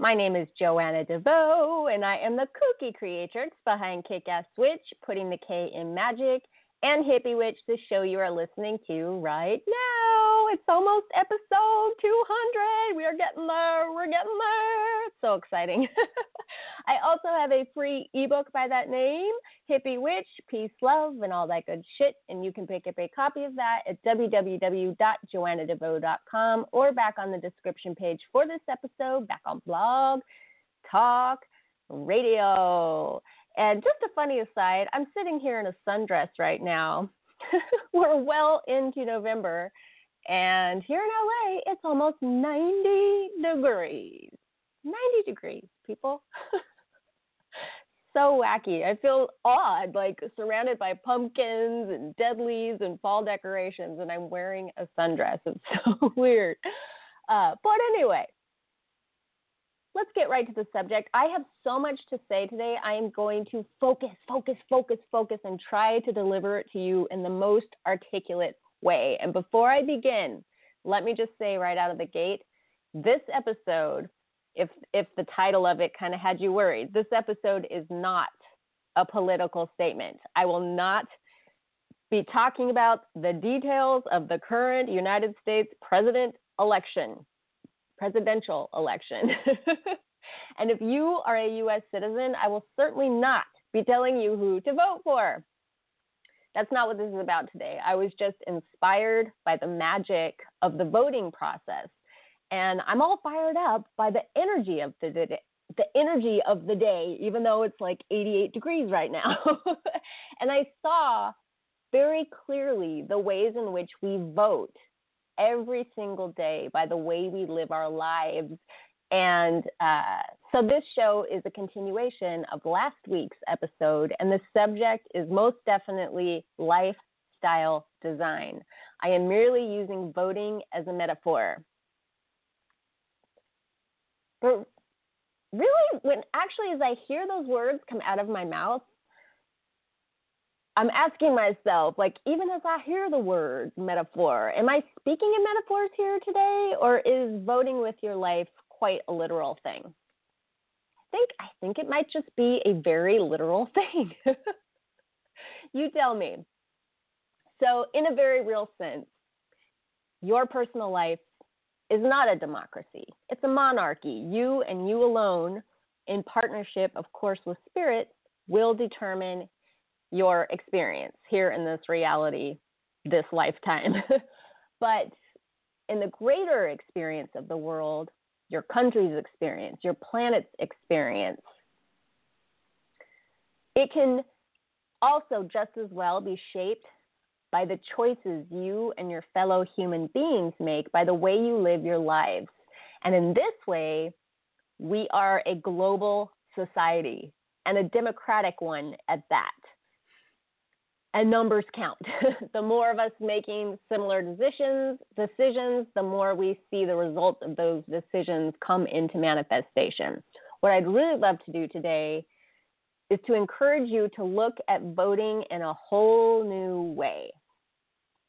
My name is Joanna DeVoe, and I am the kooky creatrix behind Kick Ass Witch, putting the K in magic, and Hippie Witch, the show you are listening to right now. It's almost episode 200. We are getting there. We're getting there. It's so exciting. I also have a free ebook by that name, Hippie Witch, Peace, Love, and all that good shit. And you can pick up a copy of that at www.joannadevoe.com or back on the description page for this episode, back on blog, talk, radio. And just a funny aside, I'm sitting here in a sundress right now. We're well into November, and here in LA, it's almost 90 degrees. 90 degrees, people. so wacky. I feel odd, like surrounded by pumpkins and dead leaves and fall decorations, and I'm wearing a sundress. It's so weird. Uh, but anyway, let's get right to the subject. I have so much to say today. I am going to focus, focus, focus, focus, and try to deliver it to you in the most articulate way. And before I begin, let me just say right out of the gate this episode, if, if the title of it kind of had you worried, this episode is not a political statement. I will not be talking about the details of the current United States president election presidential election. and if you are a U.S. citizen, I will certainly not be telling you who to vote for. That's not what this is about today. I was just inspired by the magic of the voting process. And I'm all fired up by the energy of the day, the energy of the day, even though it's like 88 degrees right now. and I saw very clearly the ways in which we vote every single day by the way we live our lives. And uh, so this show is a continuation of last week's episode, and the subject is most definitely lifestyle design. I am merely using voting as a metaphor. But really, when actually, as I hear those words come out of my mouth, I'm asking myself, like, even as I hear the word metaphor, am I speaking in metaphors here today, or is voting with your life quite a literal thing? I think I think it might just be a very literal thing. you tell me. So, in a very real sense, your personal life is not a democracy. It's a monarchy. You and you alone, in partnership, of course, with spirit, will determine your experience here in this reality, this lifetime. but in the greater experience of the world, your country's experience, your planet's experience, it can also just as well be shaped by the choices you and your fellow human beings make by the way you live your lives. And in this way, we are a global society and a democratic one at that and numbers count. the more of us making similar decisions, decisions, the more we see the results of those decisions come into manifestation. What I'd really love to do today is to encourage you to look at voting in a whole new way.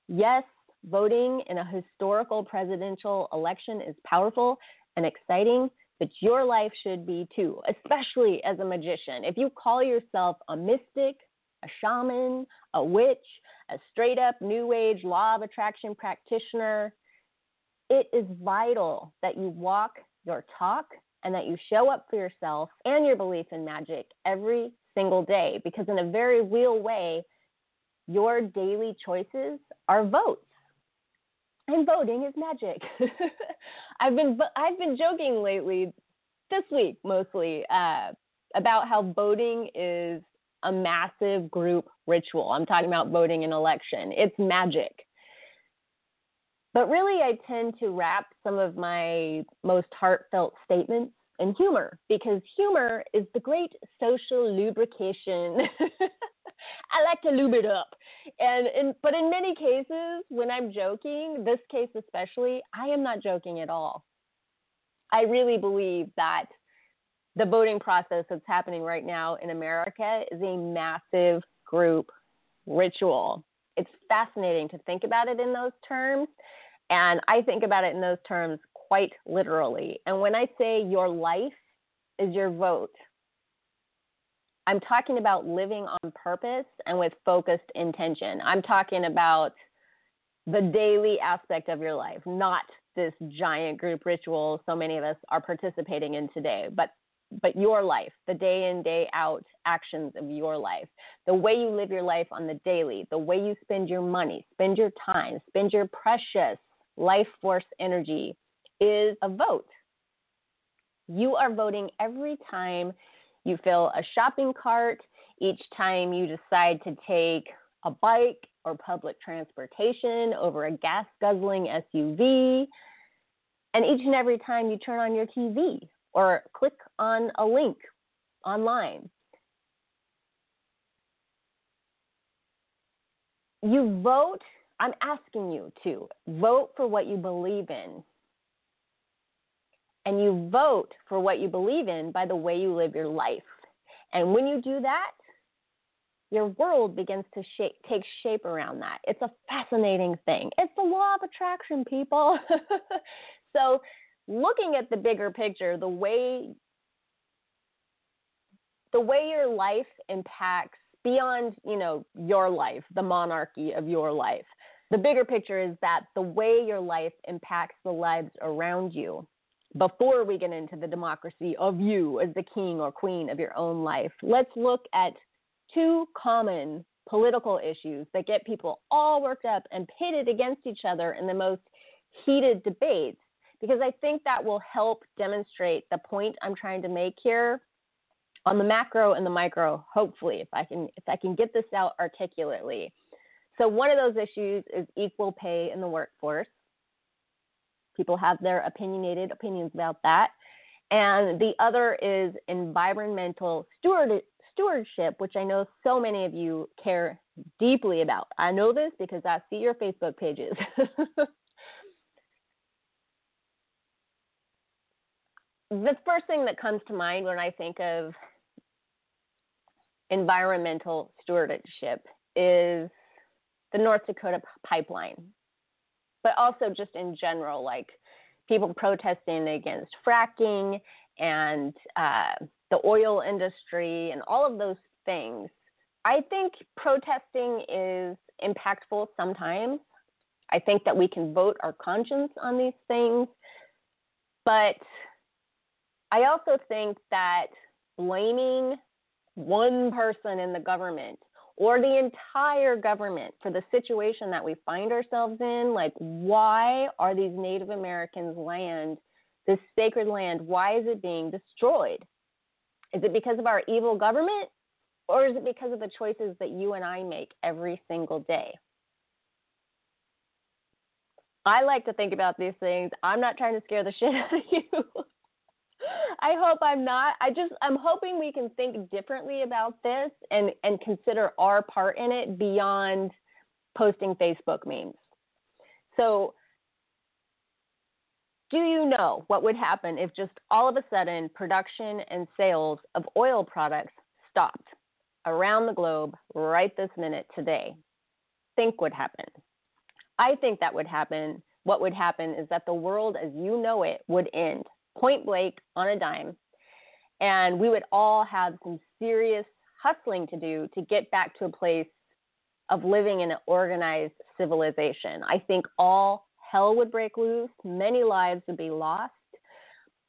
Yes, voting in a historical presidential election is powerful and exciting, but your life should be too, especially as a magician. If you call yourself a mystic, a shaman, a witch, a straight up new age law of attraction practitioner. It is vital that you walk your talk and that you show up for yourself and your belief in magic every single day because, in a very real way, your daily choices are votes. And voting is magic. I've been I've been joking lately, this week mostly, uh, about how voting is a massive group ritual. I'm talking about voting in election. It's magic. But really, I tend to wrap some of my most heartfelt statements in humor because humor is the great social lubrication. I like to lube it up. And in, but in many cases, when I'm joking, this case especially, I am not joking at all. I really believe that the voting process that's happening right now in America is a massive group ritual. It's fascinating to think about it in those terms. And I think about it in those terms quite literally. And when I say your life is your vote, I'm talking about living on purpose and with focused intention. I'm talking about the daily aspect of your life, not this giant group ritual so many of us are participating in today, but but your life, the day in day out actions of your life, the way you live your life on the daily, the way you spend your money, spend your time, spend your precious life force energy is a vote. You are voting every time you fill a shopping cart, each time you decide to take a bike or public transportation over a gas guzzling SUV, and each and every time you turn on your TV or click on a link online. You vote, I'm asking you to vote for what you believe in and you vote for what you believe in by the way you live your life. And when you do that, your world begins to shape, take shape around that. It's a fascinating thing. It's the law of attraction, people. so, looking at the bigger picture, the way the way your life impacts beyond, you know, your life, the monarchy of your life. The bigger picture is that the way your life impacts the lives around you before we get into the democracy of you as the king or queen of your own life, let's look at two common political issues that get people all worked up and pitted against each other in the most heated debates, because I think that will help demonstrate the point I'm trying to make here on the macro and the micro, hopefully, if I can if I can get this out articulately. So one of those issues is equal pay in the workforce. People have their opinionated opinions about that. And the other is environmental steward, stewardship, which I know so many of you care deeply about. I know this because I see your Facebook pages. the first thing that comes to mind when I think of environmental stewardship is the North Dakota pipeline but also just in general, like people protesting against fracking and uh, the oil industry and all of those things. I think protesting is impactful sometimes. I think that we can vote our conscience on these things. But I also think that blaming one person in the government or the entire government for the situation that we find ourselves in. Like, why are these Native Americans' land, this sacred land, why is it being destroyed? Is it because of our evil government? Or is it because of the choices that you and I make every single day? I like to think about these things. I'm not trying to scare the shit out of you. I hope I'm not. I just I'm hoping we can think differently about this and and consider our part in it beyond posting Facebook memes. So do you know what would happen if just all of a sudden production and sales of oil products stopped around the globe right this minute today? Think what would happen. I think that would happen. What would happen is that the world as you know it would end point blank on a dime. And we would all have some serious hustling to do to get back to a place of living in an organized civilization. I think all hell would break loose, many lives would be lost,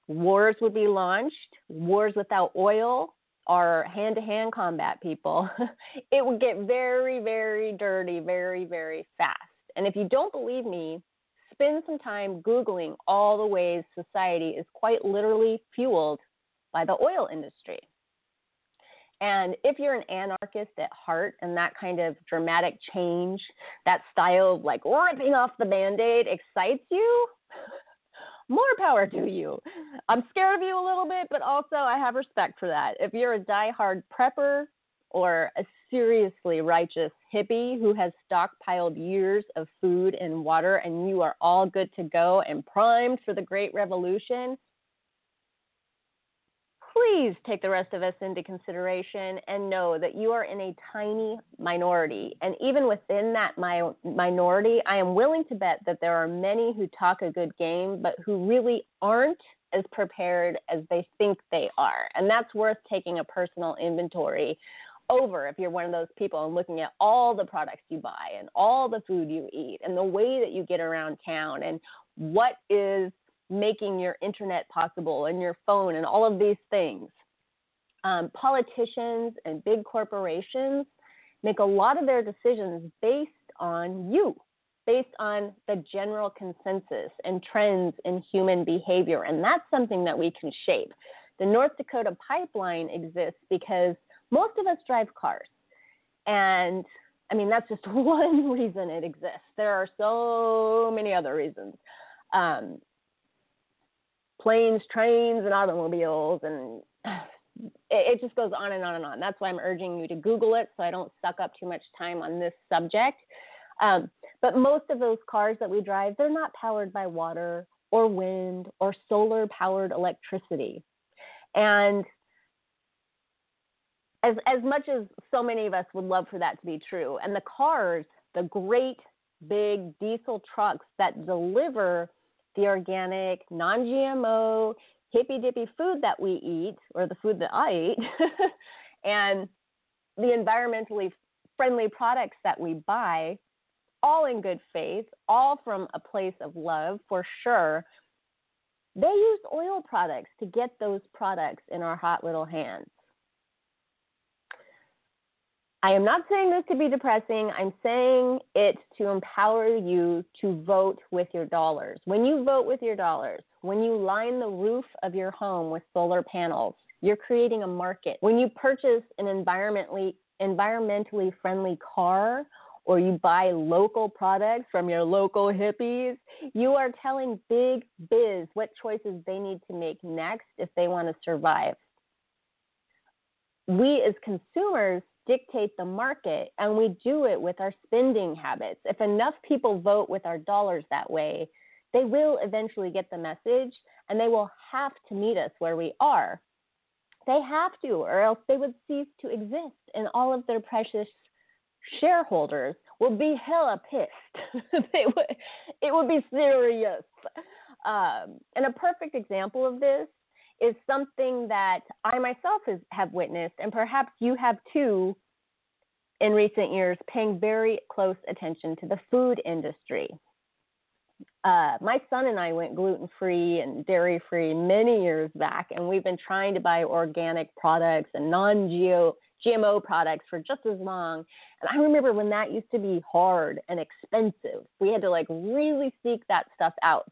wars would be launched, wars without oil are hand to hand combat people. it would get very, very dirty very, very fast. And if you don't believe me, spend some time Googling all the ways society is quite literally fueled by the oil industry. And if you're an anarchist at heart and that kind of dramatic change, that style of like ripping off the band aid excites you, more power to you. I'm scared of you a little bit, but also I have respect for that. If you're a die-hard prepper or a seriously righteous hippie who has stockpiled years of food and water and you are all good to go and primed for the great revolution, please take the rest of us into consideration and know that you are in a tiny minority. And even within that minority, I am willing to bet that there are many who talk a good game, but who really aren't as prepared as they think they are. And that's worth taking a personal inventory over if you're one of those people and looking at all the products you buy and all the food you eat and the way that you get around town and what is making your internet possible and your phone and all of these things. Um, politicians and big corporations make a lot of their decisions based on you, based on the general consensus and trends in human behavior. And that's something that we can shape. The North Dakota pipeline exists because most of us drive cars. And I mean, that's just one reason it exists. There are so many other reasons. Um, planes, trains, and automobiles, and it, it just goes on and on and on. That's why I'm urging you to Google it so I don't suck up too much time on this subject. Um, but most of those cars that we drive, they're not powered by water or wind or solar powered electricity. And as, as much as so many of us would love for that to be true, and the cars, the great big diesel trucks that deliver the organic, non GMO, hippy dippy food that we eat, or the food that I eat, and the environmentally friendly products that we buy, all in good faith, all from a place of love for sure. They use oil products to get those products in our hot little hands. I am not saying this to be depressing. I'm saying it to empower you to vote with your dollars. When you vote with your dollars, when you line the roof of your home with solar panels, you're creating a market. When you purchase an environmentally environmentally friendly car or you buy local products from your local hippies, you are telling big biz what choices they need to make next if they want to survive. We as consumers dictate the market and we do it with our spending habits. If enough people vote with our dollars that way, they will eventually get the message and they will have to meet us where we are. They have to, or else they would cease to exist, and all of their precious shareholders will be hella pissed. they would, it would be serious. Um, and a perfect example of this is something that I myself has, have witnessed, and perhaps you have too in recent years, paying very close attention to the food industry. Uh, my son and I went gluten free and dairy free many years back, and we've been trying to buy organic products and non GMO products for just as long. And I remember when that used to be hard and expensive. We had to like really seek that stuff out.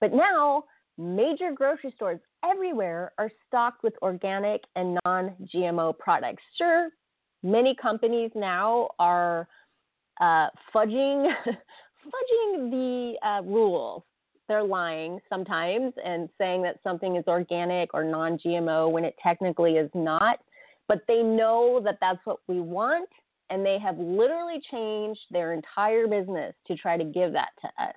But now major grocery stores everywhere are stocked with organic and non GMO products. Sure, many companies now are uh, fudging fudging the uh, rules. They're lying sometimes and saying that something is organic or non-GMO when it technically is not. But they know that that's what we want, and they have literally changed their entire business to try to give that to us.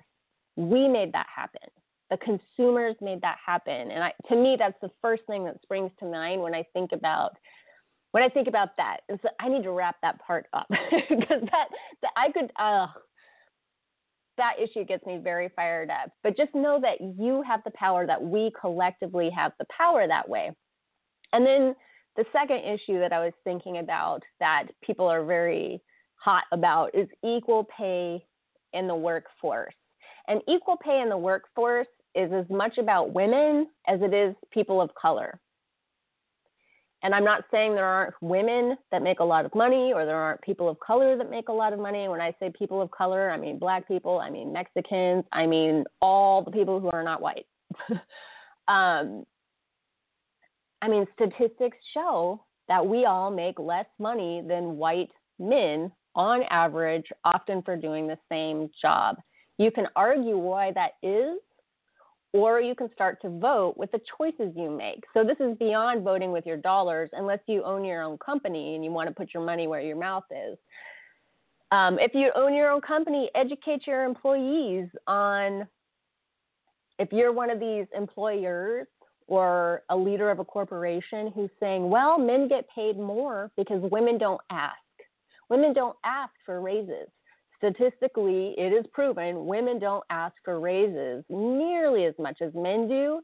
We made that happen the consumers made that happen. And I, to me that's the first thing that springs to mind when i think about when i think about that and so i need to wrap that part up. Because that, that i could uh, that issue gets me very fired up. But just know that you have the power that we collectively have the power that way. And then the second issue that i was thinking about that people are very hot about is equal pay in the workforce. And equal pay in the workforce is as much about women as it is people of color. And I'm not saying there aren't women that make a lot of money or there aren't people of color that make a lot of money. When I say people of color, I mean black people, I mean Mexicans, I mean all the people who are not white. um, I mean, statistics show that we all make less money than white men on average, often for doing the same job. You can argue why that is, or you can start to vote with the choices you make. So this is beyond voting with your dollars, unless you own your own company and you want to put your money where your mouth is. Um, if you own your own company, educate your employees on if you're one of these employers or a leader of a corporation who's saying, well, men get paid more because women don't ask. Women don't ask for raises statistically, it is proven women don't ask for raises nearly as much as men do.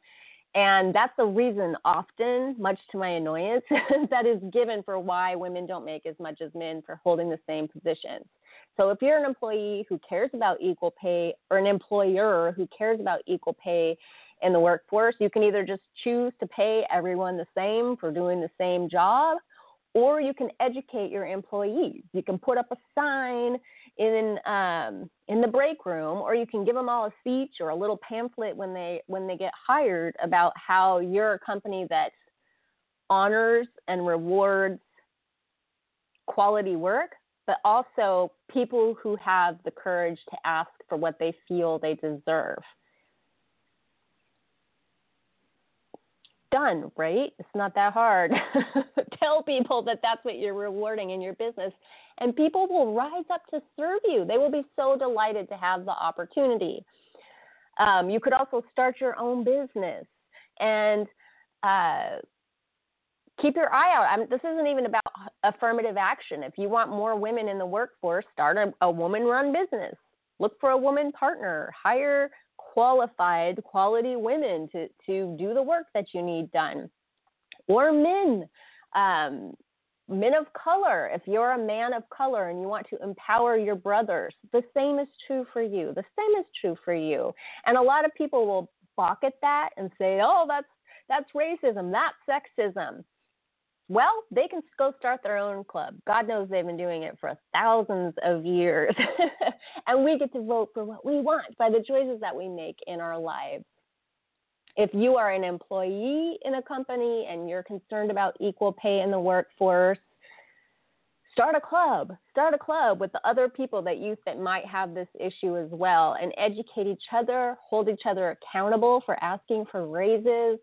And that's the reason, often, much to my annoyance, that is given for why women don't make as much as men for holding the same positions. So, if you're an employee who cares about equal pay or an employer who cares about equal pay in the workforce, you can either just choose to pay everyone the same for doing the same job, or you can educate your employees. You can put up a sign in um, in the break room, or you can give them all a speech or a little pamphlet when they when they get hired about how you're a company that honors and rewards quality work, but also people who have the courage to ask for what they feel they deserve. Done, right? It's not that hard. Tell people that that's what you're rewarding in your business, and people will rise up to serve you. They will be so delighted to have the opportunity. Um, you could also start your own business and uh, keep your eye out. I'm, this isn't even about affirmative action. If you want more women in the workforce, start a, a woman run business. Look for a woman partner. Hire qualified, quality women to, to do the work that you need done. Or men, um, men of color. If you're a man of color and you want to empower your brothers, the same is true for you. The same is true for you. And a lot of people will balk at that and say, oh, that's, that's racism, that's sexism. Well, they can go start their own club. God knows they've been doing it for thousands of years. and we get to vote for what we want by the choices that we make in our lives. If you are an employee in a company and you're concerned about equal pay in the workforce, start a club. Start a club with the other people that you that might have this issue as well and educate each other, hold each other accountable for asking for raises,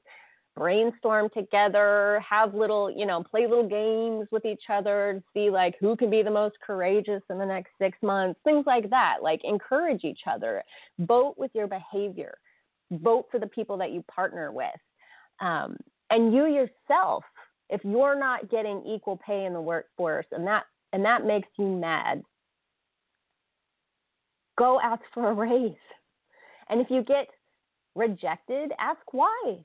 brainstorm together, have little, you know, play little games with each other, see like who can be the most courageous in the next six months, things like that. Like encourage each other, vote with your behavior, vote for the people that you partner with. Um, and you yourself, if you're not getting equal pay in the workforce and that and that makes you mad, go ask for a raise. And if you get rejected, ask why.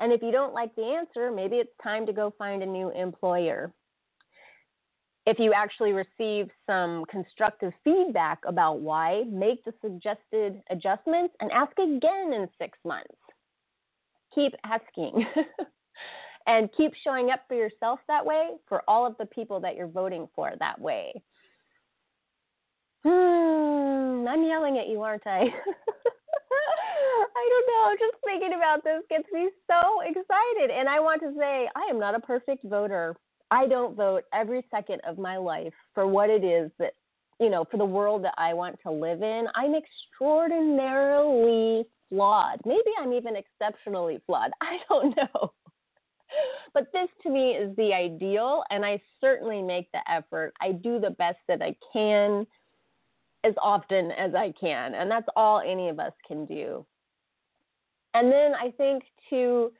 And if you don't like the answer, maybe it's time to go find a new employer. If you actually receive some constructive feedback about why, make the suggested adjustments and ask again in six months. Keep asking. and keep showing up for yourself that way for all of the people that you're voting for that way. Hmm, I'm yelling at you, aren't I? Know. Just thinking about this gets me so excited. And I want to say, I am not a perfect voter. I don't vote every second of my life for what it is that, you know, for the world that I want to live in. I'm extraordinarily flawed. Maybe I'm even exceptionally flawed. I don't know. But this to me is the ideal, and I certainly make the effort. I do the best that I can as often as I can. And that's all any of us can do. And then I think to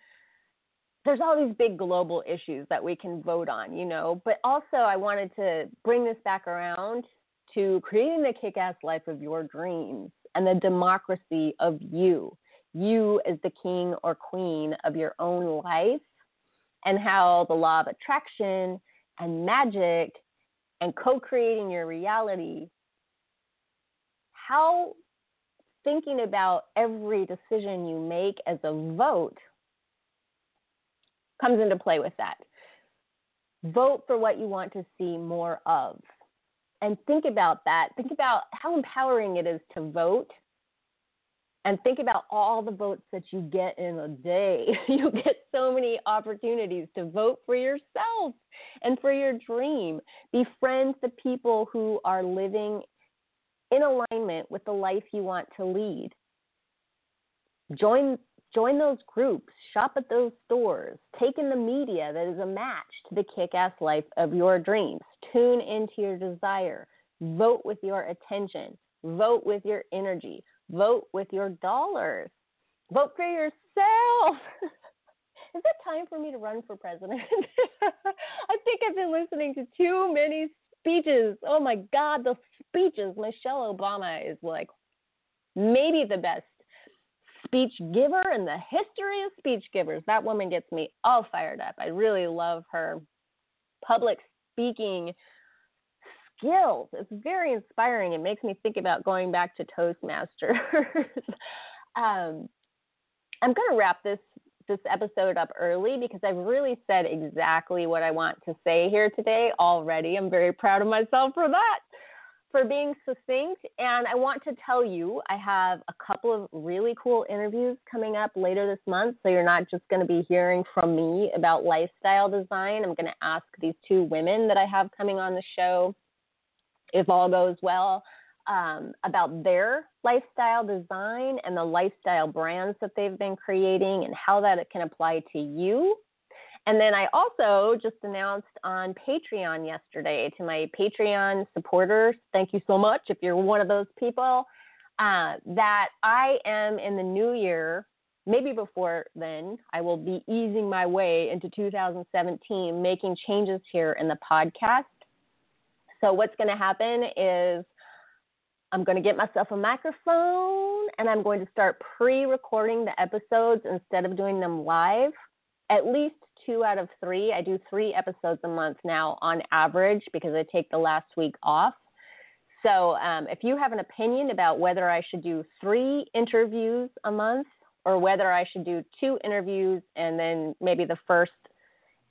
there's all these big global issues that we can vote on, you know, but also I wanted to bring this back around to creating the kick ass life of your dreams and the democracy of you, you as the king or queen of your own life, and how the law of attraction and magic and co creating your reality, how thinking about every decision you make as a vote comes into play with that. Vote for what you want to see more of. And think about that. Think about how empowering it is to vote. And think about all the votes that you get in a day. you get so many opportunities to vote for yourself and for your dream. Befriend the people who are living in alignment with the life you want to lead. Join join those groups, shop at those stores, take in the media that is a match to the kick ass life of your dreams, tune into your desire, vote with your attention, vote with your energy, vote with your dollars, vote for yourself. is it time for me to run for president? I think I've been listening to too many speeches. Oh my God, speeches. Michelle Obama is like maybe the best speech giver in the history of speech givers. That woman gets me all fired up. I really love her public speaking skills. It's very inspiring. It makes me think about going back to Toastmasters. um, I'm going to wrap this this episode up early because I've really said exactly what I want to say here today already. I'm very proud of myself for that, for being succinct. And I want to tell you, I have a couple of really cool interviews coming up later this month. So you're not just going to be hearing from me about lifestyle design. I'm going to ask these two women that I have coming on the show, if all goes well, um, about their lifestyle design and the lifestyle brands that they've been creating and how that it can apply to you. And then I also just announced on Patreon yesterday to my Patreon supporters, thank you so much if you're one of those people, uh, that I am in the new year, maybe before then, I will be easing my way into 2017, making changes here in the podcast. So, what's going to happen is I'm going to get myself a microphone and I'm going to start pre recording the episodes instead of doing them live. At least two out of three. I do three episodes a month now on average because I take the last week off. So um, if you have an opinion about whether I should do three interviews a month or whether I should do two interviews and then maybe the first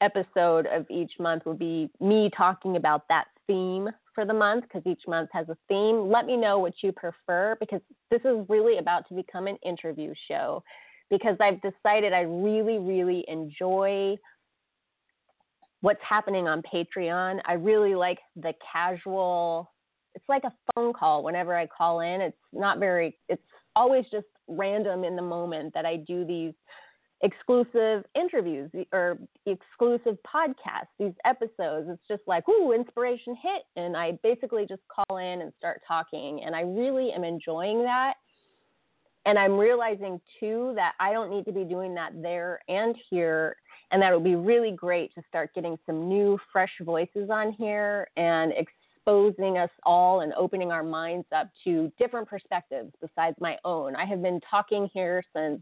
episode of each month would be me talking about that theme for the month because each month has a theme. Let me know what you prefer because this is really about to become an interview show because I've decided I really, really enjoy what's happening on Patreon. I really like the casual, it's like a phone call whenever I call in. It's not very, it's always just random in the moment that I do these exclusive interviews or exclusive podcasts, these episodes. It's just like, ooh, inspiration hit. And I basically just call in and start talking. And I really am enjoying that. And I'm realizing too that I don't need to be doing that there and here. And that would be really great to start getting some new, fresh voices on here and exposing us all and opening our minds up to different perspectives besides my own. I have been talking here since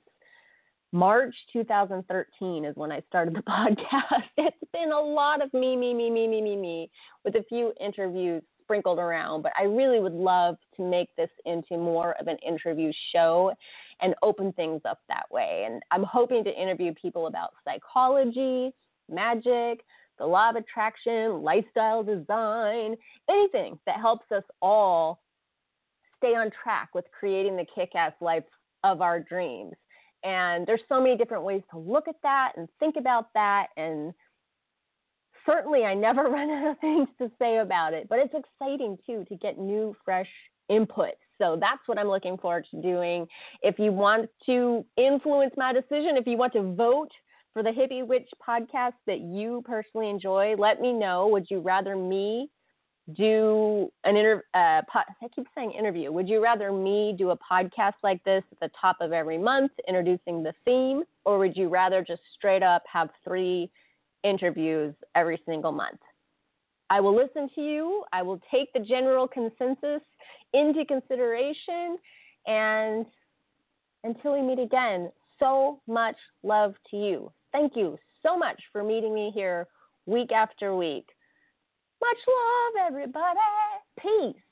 March 2013 is when I started the podcast. It's been a lot of me, me, me, me, me, me, me, with a few interviews sprinkled around. But I really would love to make this into more of an interview show and open things up that way. And I'm hoping to interview people about psychology, magic, the law of attraction, lifestyle design, anything that helps us all stay on track with creating the kick ass life of our dreams. And there's so many different ways to look at that and think about that. And certainly, I never run out of things to say about it, but it's exciting too to get new, fresh input. So that's what I'm looking forward to doing. If you want to influence my decision, if you want to vote for the Hippie Witch podcast that you personally enjoy, let me know. Would you rather me do an inter uh, I keep saying interview. Would you rather me do a podcast like this at the top of every month, introducing the theme, or would you rather just straight up have three interviews every single month? I will listen to you. I will take the general consensus into consideration. And until we meet again, so much love to you. Thank you so much for meeting me here week after week. Much love, everybody. Peace.